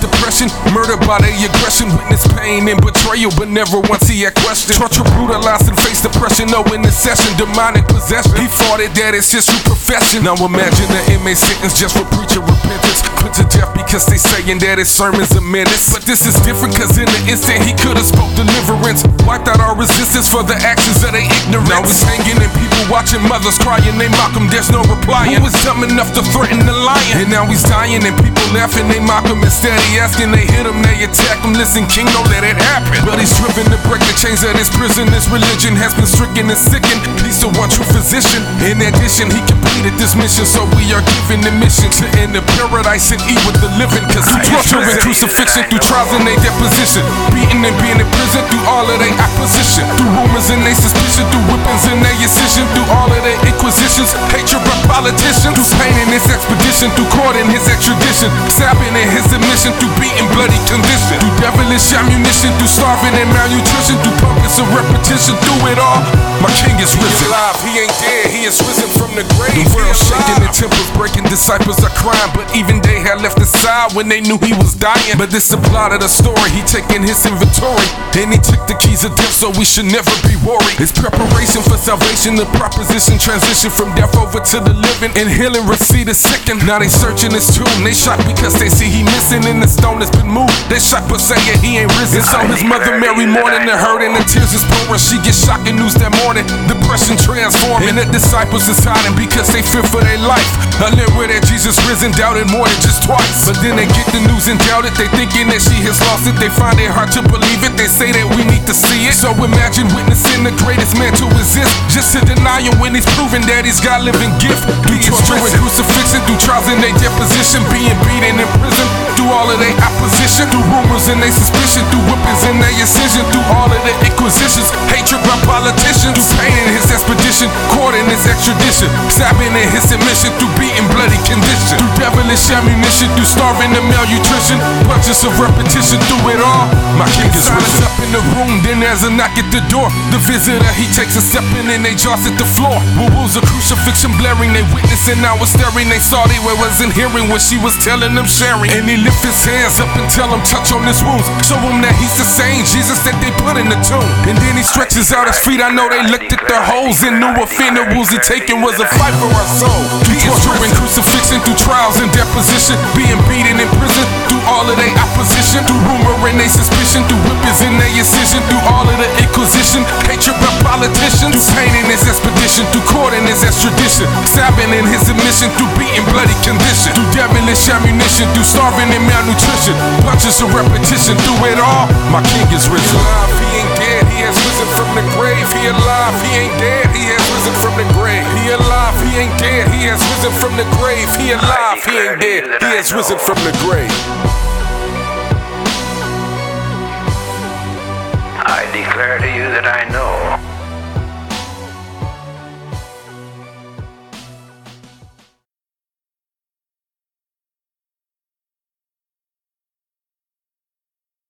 depression, murdered by the aggression, witness pain and betrayal, but never once he had question. Torture, brutalized, and faced depression, no intercession, demonic possession. He fought it, that is his true profession. Now imagine the inmate sentence just for preaching repentance. Because they saying that his sermon's a menace. But this is different cause in the instant he could have spoke deliverance. Wiped out our resistance for the actions of they ignorance. Now he's hanging and people watching mothers crying, they mock him, there's no replying. Who was dumb enough to threaten the lion? And now he's dying and people laughing, they mock him instead. He asking, they hit him, they attack him. Listen, King, don't let it happen. But he's driven to break the chains of this prison. This religion has been stricken and sickened. He's the one true physician. In addition, he completed this mission, so we are given the mission to end the paradise and eat with the living. Cause he torture and crucifixion through trials and they deposition. Beaten and being in prison through all of their opposition. Through rumors and they suspicion. Through whippings and their incision. Through all of their inquisitions. Hatred by politicians. Through pain in his expedition. Through court and his extradition. Stabbing in his submission. Through beating bloody condition. Through devilish ammunition. Through starving and malnutrition. Through purpose of repetition. Through it all, my king is risen. alive, he ain't dead, he is risen from the grave. The world shaking, the temples breaking, disciples are crying. But even they had left aside when they knew he was dying. But this is the plot of the story, he taking his inventory. And he took the keys of death, so we should never be worried. It's preparation for salvation, the proposition transition from death over to the living. And healing receive the second. Now they searching his tomb, they shocked because they see he missing and the stone has been moved. They shocked but saying he ain't risen. So his mother Mary mourning the hurt and the tears is pouring. She gets shocking news that morning. Depression transforming. And the disciples is hiding because they fear for their life. I live where that Jesus risen, doubted more than just twice. But then they get the news and doubt it. They thinking that she has lost it. They find it hard to believe it. They say that we need to see it. So imagine witnessing the greatest man to exist. Just to deny him when he's proven that he's got living gift. Being torture and crucifixion through trials and their deposition. Being beaten in prison through all of their opposition. Through rumors and their suspicion. Through whippings and their incision. Through all of their extradition. Stabbing and his submission. Through beating bloody condition. Through devilish ammunition. Through starving and malnutrition. Bunches of repetition through it all. My king is risen. up in the room. Then there's a knock at the door. The visitor he takes a step in and they jaws at the floor. Woo-woos a crucifixion blaring. They witnessing I was staring. They saw they wasn't hearing what she was telling them sharing. And he lift his hands up and tell them touch on his wounds. Show him that he's the same Jesus that they put in the tomb. And then he stretches out his feet. I know they looked at the holes and knew what funerals he taken was a fight for our soul. Through torture and crucifixion, through trials and deposition, being beaten in prison, through all of their opposition, through rumor and their suspicion, through whippers and their incision, through all of the inquisition, hatred by politicians, through pain in his expedition, through court in his extradition, stabbing in his admission, through beating bloody condition, through devilish ammunition, through starving and malnutrition, bunches of repetition, through it all, my king is risen. Risen from the grave. He alive, he ain't dead, he has risen from the grave. I declare to you that I know